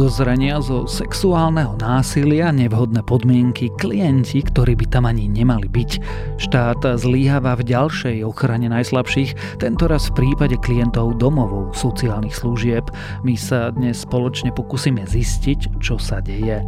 podozrenia zo sexuálneho násilia, nevhodné podmienky, klienti, ktorí by tam ani nemali byť. Štát zlíhava v ďalšej ochrane najslabších, tentoraz v prípade klientov domovov sociálnych služieb. My sa dnes spoločne pokúsime zistiť, čo sa deje.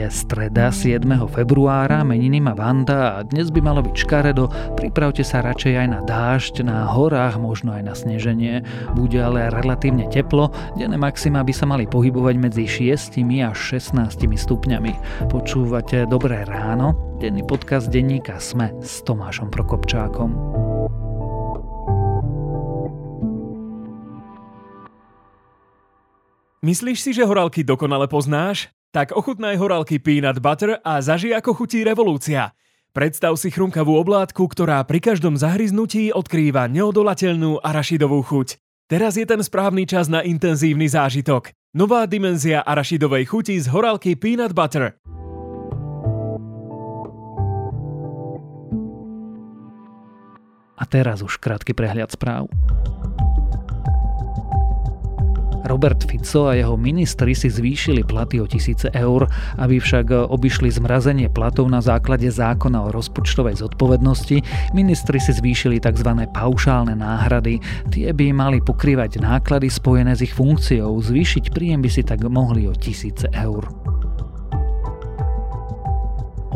Je streda 7. februára, meniny má Vanda a dnes by malo byť škaredo. Pripravte sa radšej aj na dážď, na horách, možno aj na sneženie. Bude ale relatívne teplo, denné maxima by sa mali pohybovať medzi 6 až 16 stupňami. Počúvate Dobré ráno? Denný podcast denníka Sme s Tomášom Prokopčákom. Myslíš si, že horálky dokonale poznáš? Tak ochutnaj horálky peanut butter a zaži ako chutí revolúcia. Predstav si chrumkavú oblátku, ktorá pri každom zahryznutí odkrýva neodolateľnú arašidovú chuť. Teraz je ten správny čas na intenzívny zážitok. Nová dimenzia arašidovej chuti z horálky peanut butter. A teraz už krátky prehľad správ. Robert Fico a jeho ministri si zvýšili platy o tisíce eur, aby však obišli zmrazenie platov na základe zákona o rozpočtovej zodpovednosti. Ministri si zvýšili tzv. paušálne náhrady. Tie by mali pokrývať náklady spojené s ich funkciou. Zvýšiť príjem by si tak mohli o tisíce eur.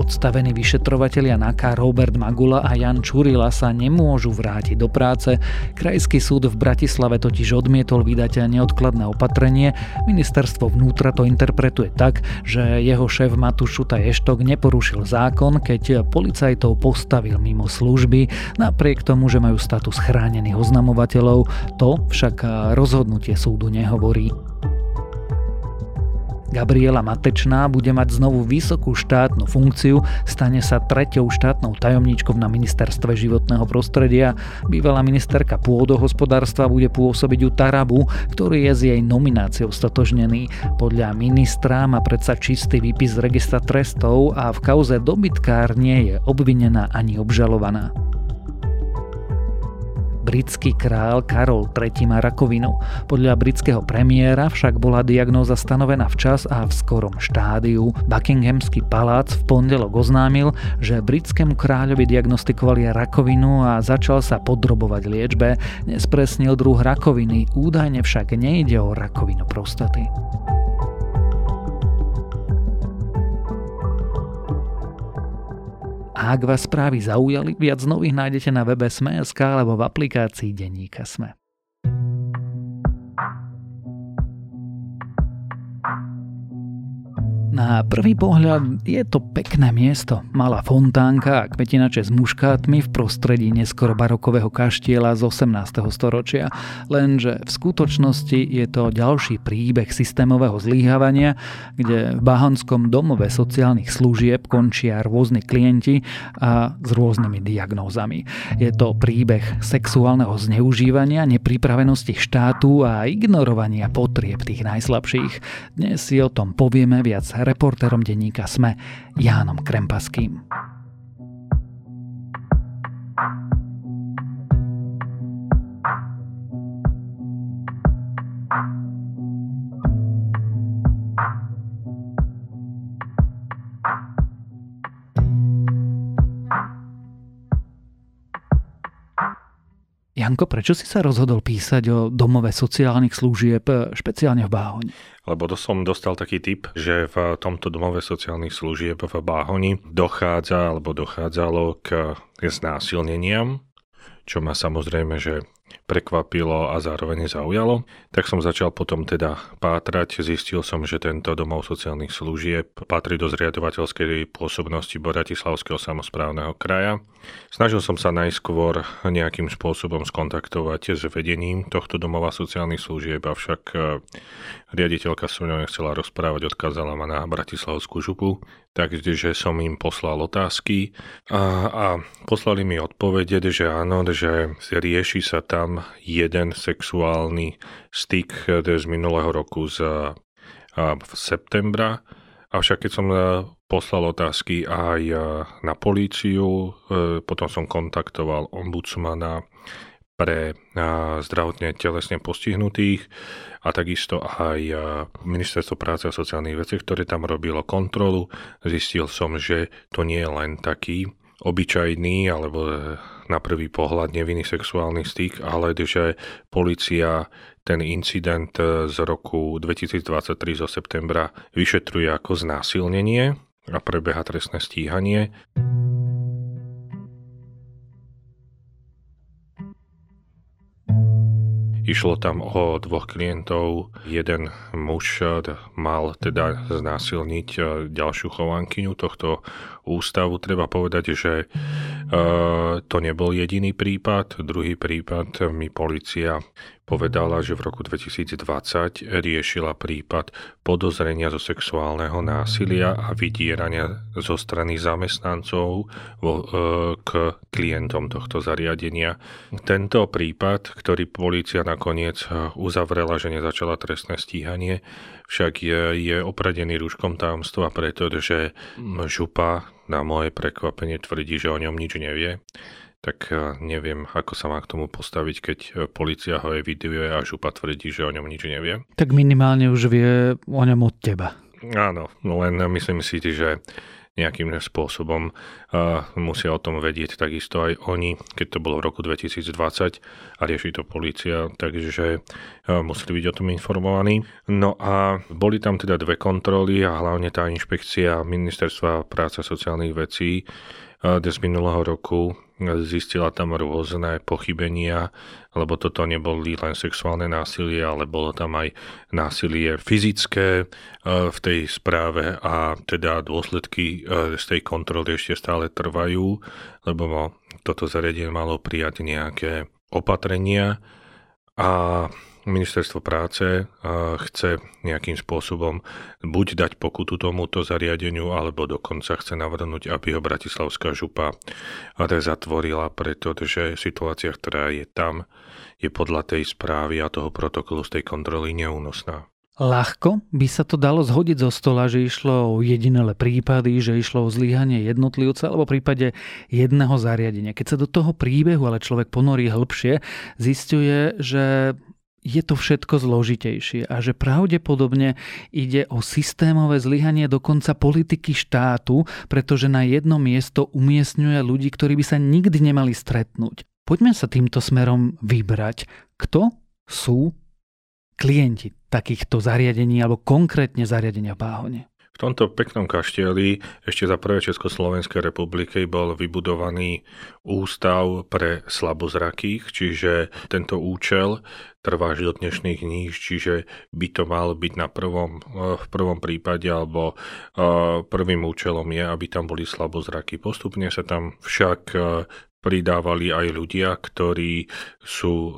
Odstavení vyšetrovatelia NAKA Robert Magula a Jan Čurila sa nemôžu vrátiť do práce. Krajský súd v Bratislave totiž odmietol vydať neodkladné opatrenie. Ministerstvo vnútra to interpretuje tak, že jeho šéf Matúš Šuta Eštok neporušil zákon, keď policajtov postavil mimo služby, napriek tomu, že majú status chránených oznamovateľov. To však rozhodnutie súdu nehovorí. Gabriela Matečná bude mať znovu vysokú štátnu funkciu, stane sa treťou štátnou tajomníčkou na ministerstve životného prostredia. Bývalá ministerka pôdohospodárstva bude pôsobiť u Tarabu, ktorý je s jej nomináciou stotožnený. Podľa ministra má predsa čistý výpis z registra trestov a v kauze dobytkár nie je obvinená ani obžalovaná britský král Karol III má rakovinu. Podľa britského premiéra však bola diagnóza stanovená včas a v skorom štádiu. Buckinghamský palác v pondelok oznámil, že britskému kráľovi diagnostikovali rakovinu a začal sa podrobovať liečbe. Nespresnil druh rakoviny, údajne však nejde o rakovinu prostaty. A ak vás správy zaujali, viac nových nájdete na webe Sme.sk alebo v aplikácii Denníka Sme. Na prvý pohľad je to pekné miesto. Malá fontánka a kvetinače s muškátmi v prostredí neskoro barokového kaštiela z 18. storočia. Lenže v skutočnosti je to ďalší príbeh systémového zlíhavania, kde v Bahonskom domove sociálnych služieb končia rôzni klienti a s rôznymi diagnózami. Je to príbeh sexuálneho zneužívania, nepripravenosti štátu a ignorovania potrieb tých najslabších. Dnes si o tom povieme viac reportérom denníka SME Jánom Krempaským. Janko, prečo si sa rozhodol písať o domove sociálnych služieb, špeciálne v Báhoni? Lebo to som dostal taký tip, že v tomto domove sociálnych služieb v Báhoni dochádza alebo dochádzalo k znásilneniam, čo ma samozrejme, že prekvapilo a zároveň zaujalo, tak som začal potom teda pátrať. Zistil som, že tento domov sociálnych služieb patrí do zriadovateľskej pôsobnosti Bratislavského samozprávneho kraja. Snažil som sa najskôr nejakým spôsobom skontaktovať s vedením tohto domova sociálnych služieb, avšak eh, riaditeľka so mnou nechcela rozprávať, odkázala ma na Bratislavskú župu, takže som im poslal otázky a, a poslali mi odpovede, že áno, že rieši sa tam jeden sexuálny styk z minulého roku z v septembra. Avšak keď som e, poslal otázky aj e, na políciu, e, potom som kontaktoval ombudsmana, pre zdravotne telesne postihnutých a takisto aj Ministerstvo práce a sociálnych vecí, ktoré tam robilo kontrolu. Zistil som, že to nie je len taký obyčajný alebo e, na prvý pohľad nevinný sexuálny styk, ale že policia ten incident e, z roku 2023 zo septembra vyšetruje ako znásilnenie a prebeha trestné stíhanie. Išlo tam o dvoch klientov. Jeden muž mal teda znásilniť e, ďalšiu chovankyňu tohto ústavu. Treba povedať, že e, to nebol jediný prípad. Druhý prípad mi policia povedala, že v roku 2020 riešila prípad podozrenia zo sexuálneho násilia a vydierania zo strany zamestnancov e, k klientom tohto zariadenia. Tento prípad, ktorý policia nakoniec uzavrela, že nezačala trestné stíhanie, však je, je opradený rúškom tajomstva, pretože župa na moje prekvapenie tvrdí, že o ňom nič nevie tak e, neviem, ako sa má k tomu postaviť, keď e, policia ho eviduje a župa tvrdí, že o ňom nič nevie. Tak minimálne už vie o ňom od teba. Áno, len myslím si, že nejakým spôsobom uh, musia o tom vedieť takisto aj oni, keď to bolo v roku 2020 a rieši to policia, takže uh, museli byť o tom informovaní. No a boli tam teda dve kontroly a hlavne tá inšpekcia Ministerstva práce sociálnych vecí z minulého roku zistila tam rôzne pochybenia, lebo toto neboli len sexuálne násilie, ale bolo tam aj násilie fyzické e, v tej správe a teda dôsledky e, z tej kontroly ešte stále trvajú, lebo toto zariadenie malo prijať nejaké opatrenia a ministerstvo práce chce nejakým spôsobom buď dať pokutu tomuto zariadeniu, alebo dokonca chce navrhnúť, aby ho Bratislavská župa zatvorila, pretože situácia, ktorá je tam, je podľa tej správy a toho protokolu z tej kontroly neúnosná. Ľahko by sa to dalo zhodiť zo stola, že išlo o jedinele prípady, že išlo o zlyhanie jednotlivca alebo v prípade jedného zariadenia. Keď sa do toho príbehu ale človek ponorí hĺbšie, zistuje, že je to všetko zložitejšie a že pravdepodobne ide o systémové zlyhanie dokonca politiky štátu, pretože na jedno miesto umiestňuje ľudí, ktorí by sa nikdy nemali stretnúť. Poďme sa týmto smerom vybrať. Kto sú klienti takýchto zariadení alebo konkrétne zariadenia v Báhone? V tomto peknom kaštieli ešte za prvé Československej republiky bol vybudovaný ústav pre slabozrakých, čiže tento účel trvá až do dnešných dní, čiže by to mal byť na prvom, eh, v prvom prípade, alebo eh, prvým účelom je, aby tam boli slabozraky. Postupne sa tam však eh, pridávali aj ľudia, ktorí sú e,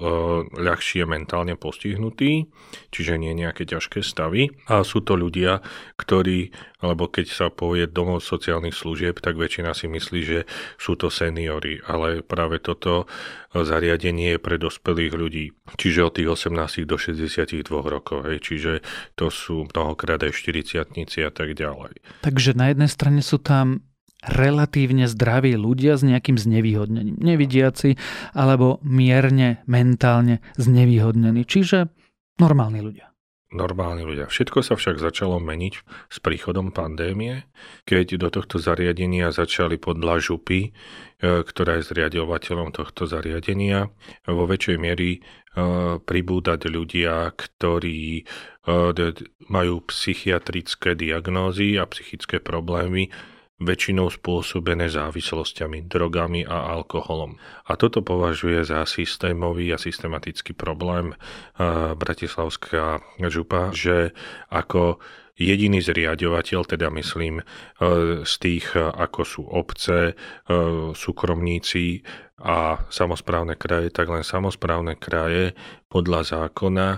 ľahšie mentálne postihnutí, čiže nie nejaké ťažké stavy. A sú to ľudia, ktorí, alebo keď sa povie domov sociálnych služieb, tak väčšina si myslí, že sú to seniory, ale práve toto zariadenie je pre dospelých ľudí, čiže od tých 18 do 62 rokov, hej, čiže to sú mnohokrát aj 40 a tak ďalej. Takže na jednej strane sú tam relatívne zdraví ľudia s nejakým znevýhodnením. Nevidiaci alebo mierne mentálne znevýhodnení. Čiže normálni ľudia. Normálni ľudia. Všetko sa však začalo meniť s príchodom pandémie, keď do tohto zariadenia začali podľa župy, e, ktorá je zriadovateľom tohto zariadenia, vo väčšej miery e, pribúdať ľudia, ktorí e, majú psychiatrické diagnózy a psychické problémy, väčšinou spôsobené závislosťami, drogami a alkoholom. A toto považuje za systémový a systematický problém Bratislavská župa, že ako jediný zriadovateľ, teda myslím z tých, ako sú obce, súkromníci a samozprávne kraje, tak len samozprávne kraje podľa zákona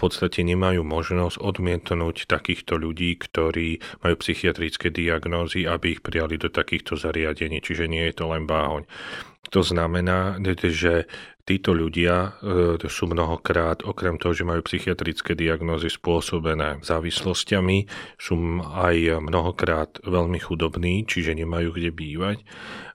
podstate nemajú možnosť odmietnúť takýchto ľudí, ktorí majú psychiatrické diagnózy, aby ich prijali do takýchto zariadení. Čiže nie je to len báhoň. To znamená, že títo ľudia e, sú mnohokrát, okrem toho, že majú psychiatrické diagnózy spôsobené závislosťami, sú aj mnohokrát veľmi chudobní, čiže nemajú kde bývať.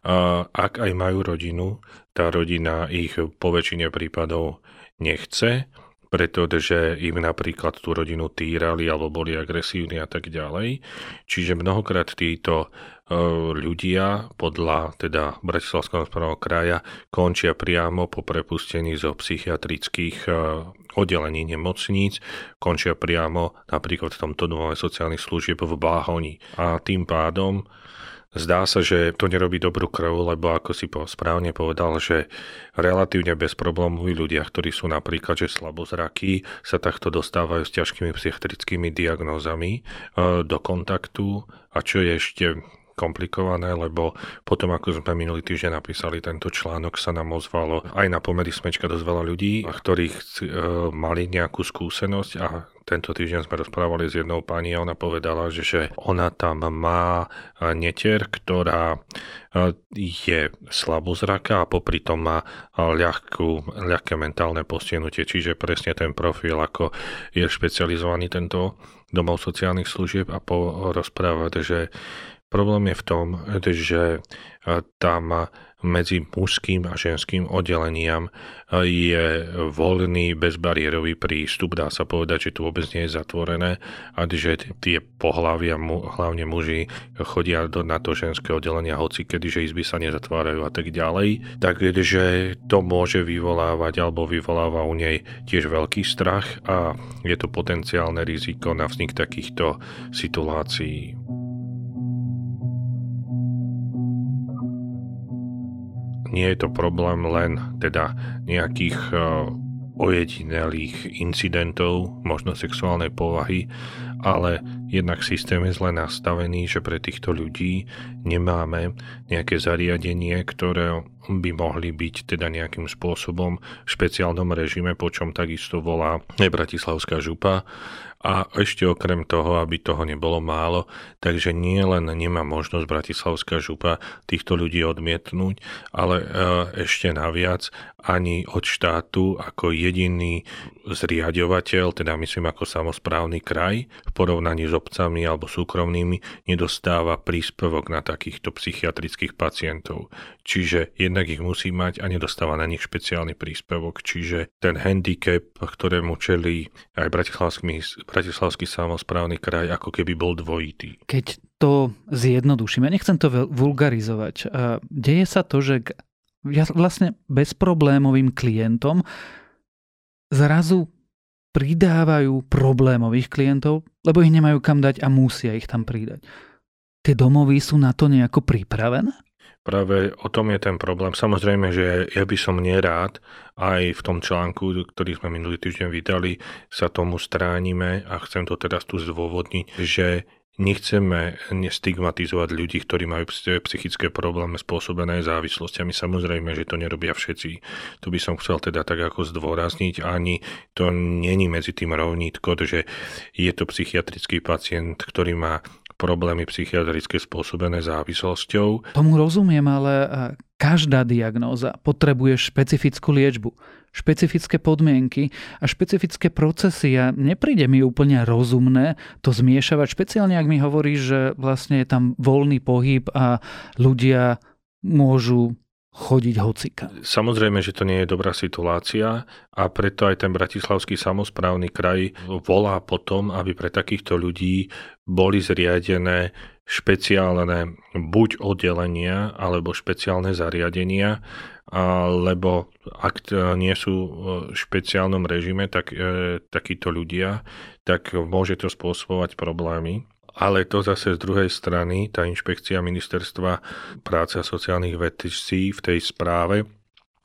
A ak aj majú rodinu, tá rodina ich po väčšine prípadov nechce, pretože im napríklad tú rodinu týrali alebo boli agresívni a tak ďalej. Čiže mnohokrát títo e, ľudia podľa teda Bratislavského správneho kraja končia priamo po prepustení zo psychiatrických e, oddelení nemocníc, končia priamo napríklad v tomto domove sociálnych služieb v Bláhoni. A tým pádom Zdá sa, že to nerobí dobrú krv, lebo ako si správne povedal, že relatívne bezproblémoví ľudia, ktorí sú napríklad že slabozrakí, sa takto dostávajú s ťažkými psychiatrickými diagnózami e, do kontaktu. A čo je ešte komplikované, lebo potom, ako sme minulý týždeň napísali tento článok, sa nám ozvalo aj na pomery smečka dosť veľa ľudí, ktorí e, mali nejakú skúsenosť a tento týždeň sme rozprávali s jednou pani a ona povedala, že, že ona tam má e, netier, ktorá e, je slabozraka a popri tom má ľahkú, ľahké mentálne postihnutie, čiže presne ten profil, ako je špecializovaný tento domov sociálnych služieb a porozprávať, že Problém je v tom, že e, tam medzi mužským a ženským oddeleniam e, je voľný, bezbariérový prístup. Dá sa povedať, že tu vôbec nie je zatvorené a že tie pohľavia, hlavne muži, chodia do, na to ženské oddelenia, hoci kedy, že izby sa nezatvárajú a tak ďalej. Takže to môže vyvolávať alebo vyvoláva u nej tiež veľký strach a je to potenciálne riziko na vznik takýchto situácií. Nie je to problém len teda nejakých e, ojedinelých incidentov, možno sexuálnej povahy, ale jednak systém je zle nastavený, že pre týchto ľudí nemáme nejaké zariadenie, ktoré by mohli byť teda nejakým spôsobom v špeciálnom režime, po čom takisto volá Bratislavská župa a ešte okrem toho, aby toho nebolo málo, takže nie len nemá možnosť Bratislavská župa týchto ľudí odmietnúť, ale e, ešte naviac ani od štátu ako jediný zriadovateľ, teda myslím ako samozprávny kraj, v porovnaní s obcami alebo súkromnými, nedostáva príspevok na takýchto psychiatrických pacientov. Čiže jednak ich musí mať a nedostáva na nich špeciálny príspevok. Čiže ten handicap, ktorému čelí aj Bratislavský, Bratislavský samozprávny kraj, ako keby bol dvojitý. Keď to zjednodušíme, nechcem to vulgarizovať, deje sa to, že vlastne bezproblémovým klientom zrazu pridávajú problémových klientov, lebo ich nemajú kam dať a musia ich tam pridať. Tie domovy sú na to nejako pripravené? Práve o tom je ten problém. Samozrejme, že ja by som nerád, aj v tom článku, ktorý sme minulý týždeň vydali, sa tomu stránime a chcem to teraz tu zdôvodniť, že nechceme nestigmatizovať ľudí, ktorí majú psychické problémy spôsobené závislosťami. Samozrejme, že to nerobia všetci. Tu by som chcel teda tak ako zdôrazniť, ani to není medzi tým rovnítko, že je to psychiatrický pacient, ktorý má problémy psychiatrické spôsobené závislosťou. Tomu rozumiem, ale e, každá diagnóza potrebuje špecifickú liečbu, špecifické podmienky a špecifické procesy a nepríde mi úplne rozumné to zmiešavať, špeciálne ak mi hovorí, že vlastne je tam voľný pohyb a ľudia môžu chodiť hocika. Samozrejme, že to nie je dobrá situácia a preto aj ten Bratislavský samozprávny kraj volá potom, aby pre takýchto ľudí boli zriadené špeciálne buď oddelenia alebo špeciálne zariadenia, lebo ak nie sú v špeciálnom režime, tak e, takíto ľudia, tak môže to spôsobovať problémy ale to zase z druhej strany, tá inšpekcia ministerstva práce a sociálnych vecí v tej správe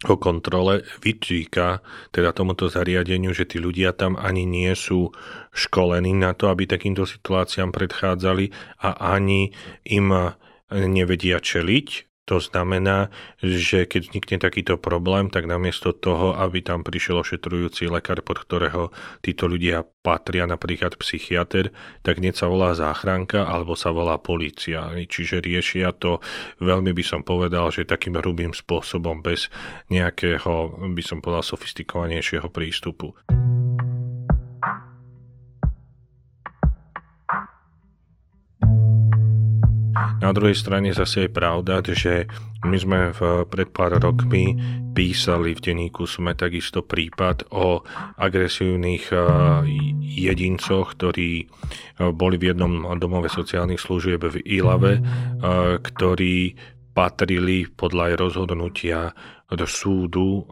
o kontrole vyčíka teda tomuto zariadeniu, že tí ľudia tam ani nie sú školení na to, aby takýmto situáciám predchádzali a ani im nevedia čeliť To znamená, že keď vznikne takýto problém, tak namiesto toho, aby tam prišiel ošetrujúci lekár, pod ktorého títo ľudia patria, napríklad psychiatr, tak nie sa volá záchranka alebo sa volá policia. Čiže riešia to, veľmi by som povedal, že takým hrubým spôsobom bez nejakého, by som povedal, sofistikovanejšieho prístupu. Na druhej strane zase je pravda, že my sme v, pred pár rokmi písali v denníku sme takisto prípad o agresívnych eh, jedincoch, ktorí eh, boli v jednom domove sociálnych služieb v Ilave, eh, ktorí patrili podľa aj rozhodnutia do súdu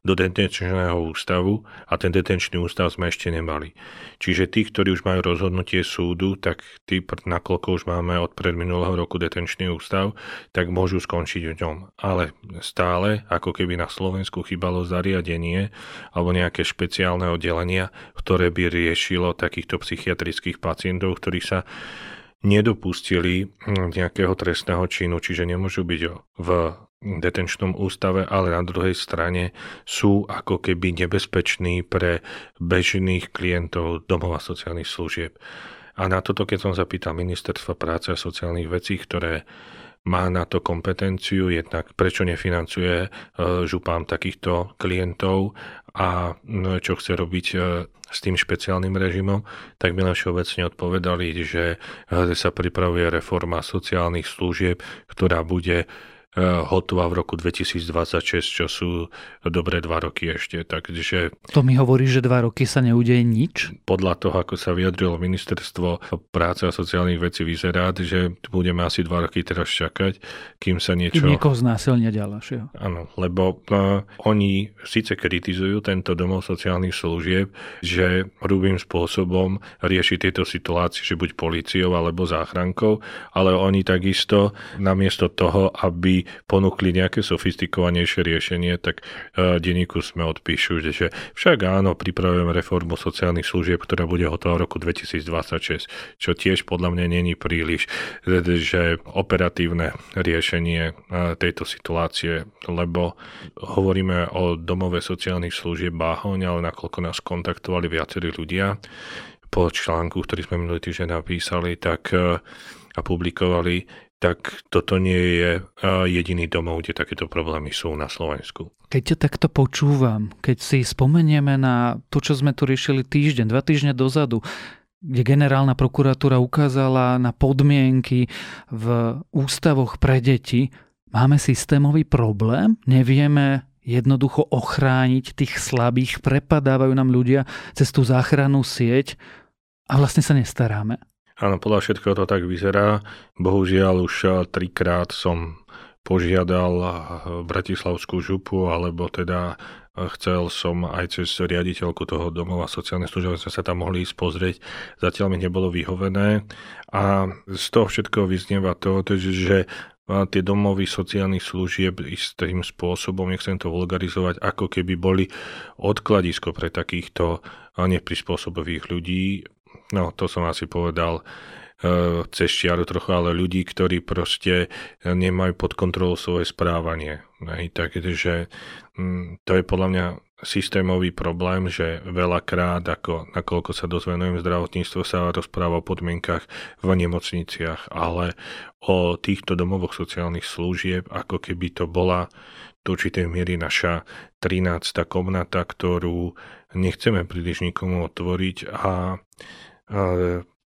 do detenčného ústavu a ten detenčný ústav sme ešte nemali. Čiže tí, ktorí už majú rozhodnutie súdu, tak tí, nakoľko už máme od predminulého roku detenčný ústav, tak môžu skončiť v ňom. Ale stále, ako keby na Slovensku chýbalo zariadenie alebo nejaké špeciálne oddelenia, ktoré by riešilo takýchto psychiatrických pacientov, ktorí sa nedopustili nejakého trestného činu, čiže nemôžu byť v detenčnom ústave, ale na druhej strane sú ako keby nebezpeční pre bežných klientov domova sociálnych služieb. A na toto, keď som zapýtal Ministerstva práce a sociálnych vecí, ktoré má na to kompetenciu, jednak prečo nefinancuje e, župám takýchto klientov a no, čo chce robiť e, s tým špeciálnym režimom, tak mi len všeobecne odpovedali, že e, sa pripravuje reforma sociálnych služieb, ktorá bude hotová v roku 2026, čo sú dobré dva roky ešte. Takže... To mi hovorí, že dva roky sa neudeje nič? Podľa toho, ako sa vyjadrilo ministerstvo práce a sociálnych vecí, vyzerá, že budeme asi dva roky teraz čakať, kým sa niečo... Kým niekoho znásilnia ďalšieho. Áno, lebo uh, oni síce kritizujú tento domov sociálnych služieb, že hrubým spôsobom rieši tieto situácie, že buď policiou alebo záchrankou, ale oni takisto namiesto toho, aby ponúkli nejaké sofistikovanejšie riešenie, tak e, denníku sme odpíšu, že však áno, pripravujem reformu sociálnych služieb, ktorá bude hotová v roku 2026, čo tiež podľa mňa není príliš, že operatívne riešenie e, tejto situácie, lebo hovoríme o domove sociálnych služieb Báhoň, ale nakoľko nás kontaktovali viacerí ľudia, po článku, ktorý sme minulý týždeň napísali, tak e, a publikovali, tak toto nie je jediný domov, kde takéto problémy sú na Slovensku. Keď ťa takto počúvam, keď si spomenieme na to, čo sme tu riešili týždeň, dva týždne dozadu, kde generálna prokuratúra ukázala na podmienky v ústavoch pre deti, máme systémový problém, nevieme jednoducho ochrániť tých slabých, prepadávajú nám ľudia cez tú záchrannú sieť a vlastne sa nestaráme. Áno, podľa všetkého to tak vyzerá. Bohužiaľ už eh, trikrát som požiadal eh, Bratislavskú župu, alebo teda eh, chcel som aj cez riaditeľku toho domova sociálnej služby, sme sa tam mohli ísť pozrieť. Zatiaľ mi nebolo vyhovené a z toho všetkého vyznieva to, že tie domovy sociálnych služieb istým spôsobom, nechcem to vulgarizovať, ako keby boli odkladisko pre takýchto neprispôsobových ľudí, no to som asi povedal e, cez čiaru trochu, ale ľudí, ktorí proste nemajú pod kontrolou svoje správanie. Takže mm, to je podľa mňa systémový problém, že veľakrát, ako nakoľko sa dozvenujem zdravotníctvo, sa rozpráva o podmienkach v nemocniciach, ale o týchto domovoch sociálnych služieb, ako keby to bola do určitej miery naša 13. komnata, ktorú nechceme príliš nikomu otvoriť a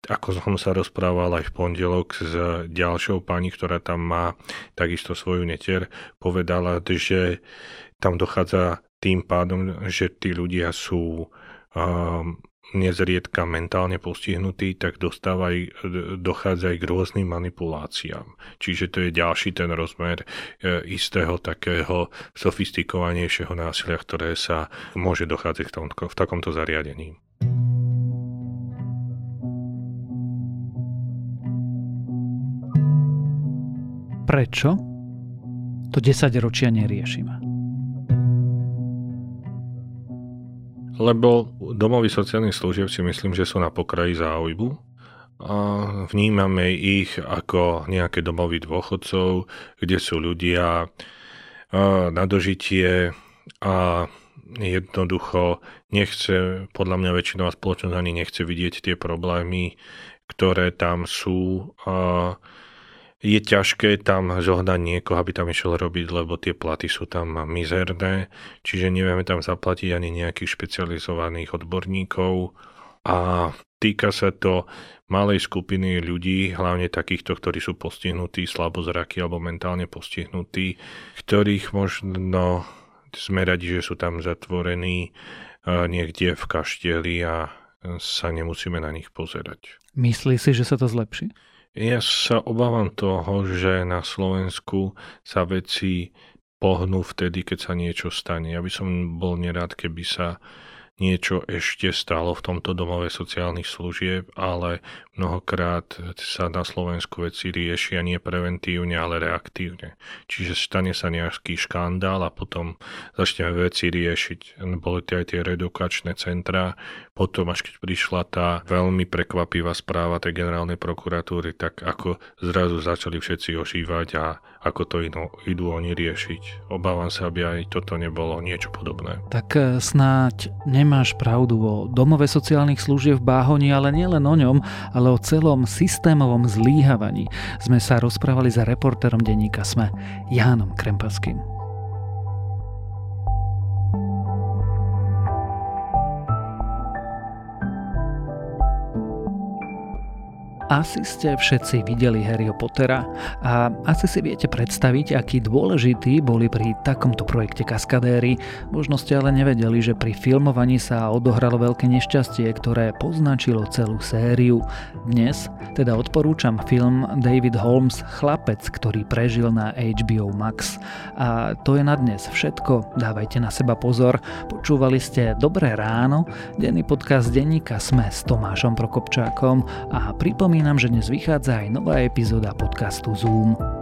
ako som sa rozprával aj v pondelok s ďalšou pani, ktorá tam má takisto svoju netier, povedala, že tam dochádza tým pádom, že tí ľudia sú um, nezriedka mentálne postihnutí, tak dostávaj, dochádza aj k rôznym manipuláciám. Čiže to je ďalší ten rozmer e, istého takého sofistikovanejšieho násilia, ktoré sa môže dochádzať v, tomto, v takomto zariadení. Prečo to 10 ročia neriešime. Lebo domovy sociálnych služieb si myslím, že sú na pokraji záujmu A vnímame ich ako nejaké domovy dôchodcov, kde sú ľudia na dožitie a jednoducho nechce, podľa mňa väčšinová spoločnosť ani nechce vidieť tie problémy, ktoré tam sú. A je ťažké tam zohnať niekoho, aby tam išiel robiť, lebo tie platy sú tam mizerné, čiže nevieme tam zaplatiť ani nejakých špecializovaných odborníkov a týka sa to malej skupiny ľudí, hlavne takýchto, ktorí sú postihnutí, slabozraky alebo mentálne postihnutí, ktorých možno sme radi, že sú tam zatvorení niekde v kaštieli a sa nemusíme na nich pozerať. Myslí si, že sa to zlepší? Ja sa obávam toho, že na Slovensku sa veci pohnú vtedy, keď sa niečo stane. Ja by som bol nerád, keby sa niečo ešte stalo v tomto domove sociálnych služieb, ale mnohokrát sa na Slovensku veci riešia nie preventívne, ale reaktívne. Čiže stane sa nejaký škandál a potom začneme veci riešiť. Boli tie aj tie redukačné centra, potom až keď prišla tá veľmi prekvapivá správa tej generálnej prokuratúry, tak ako zrazu začali všetci ožívať a ako to idú, idú oni riešiť. Obávam sa, aby aj toto nebolo niečo podobné. Tak e, snáď nemáš pravdu o domove sociálnych služieb v Báhoni, ale nielen o ňom, ale o celom systémovom zlíhavaní. Sme sa rozprávali za reportérom denníka SME, Jánom Krempaským. Asi ste všetci videli Harryho Pottera a asi si viete predstaviť, akí dôležití boli pri takomto projekte kaskadéry. Možno ste ale nevedeli, že pri filmovaní sa odohralo veľké nešťastie, ktoré poznačilo celú sériu. Dnes teda odporúčam film David Holmes Chlapec, ktorý prežil na HBO Max. A to je na dnes všetko. Dávajte na seba pozor. Počúvali ste Dobré ráno, denný podcast denníka Sme s Tomášom Prokopčákom a pripomínam, Pripomínam, že dnes vychádza aj nová epizóda podcastu Zoom.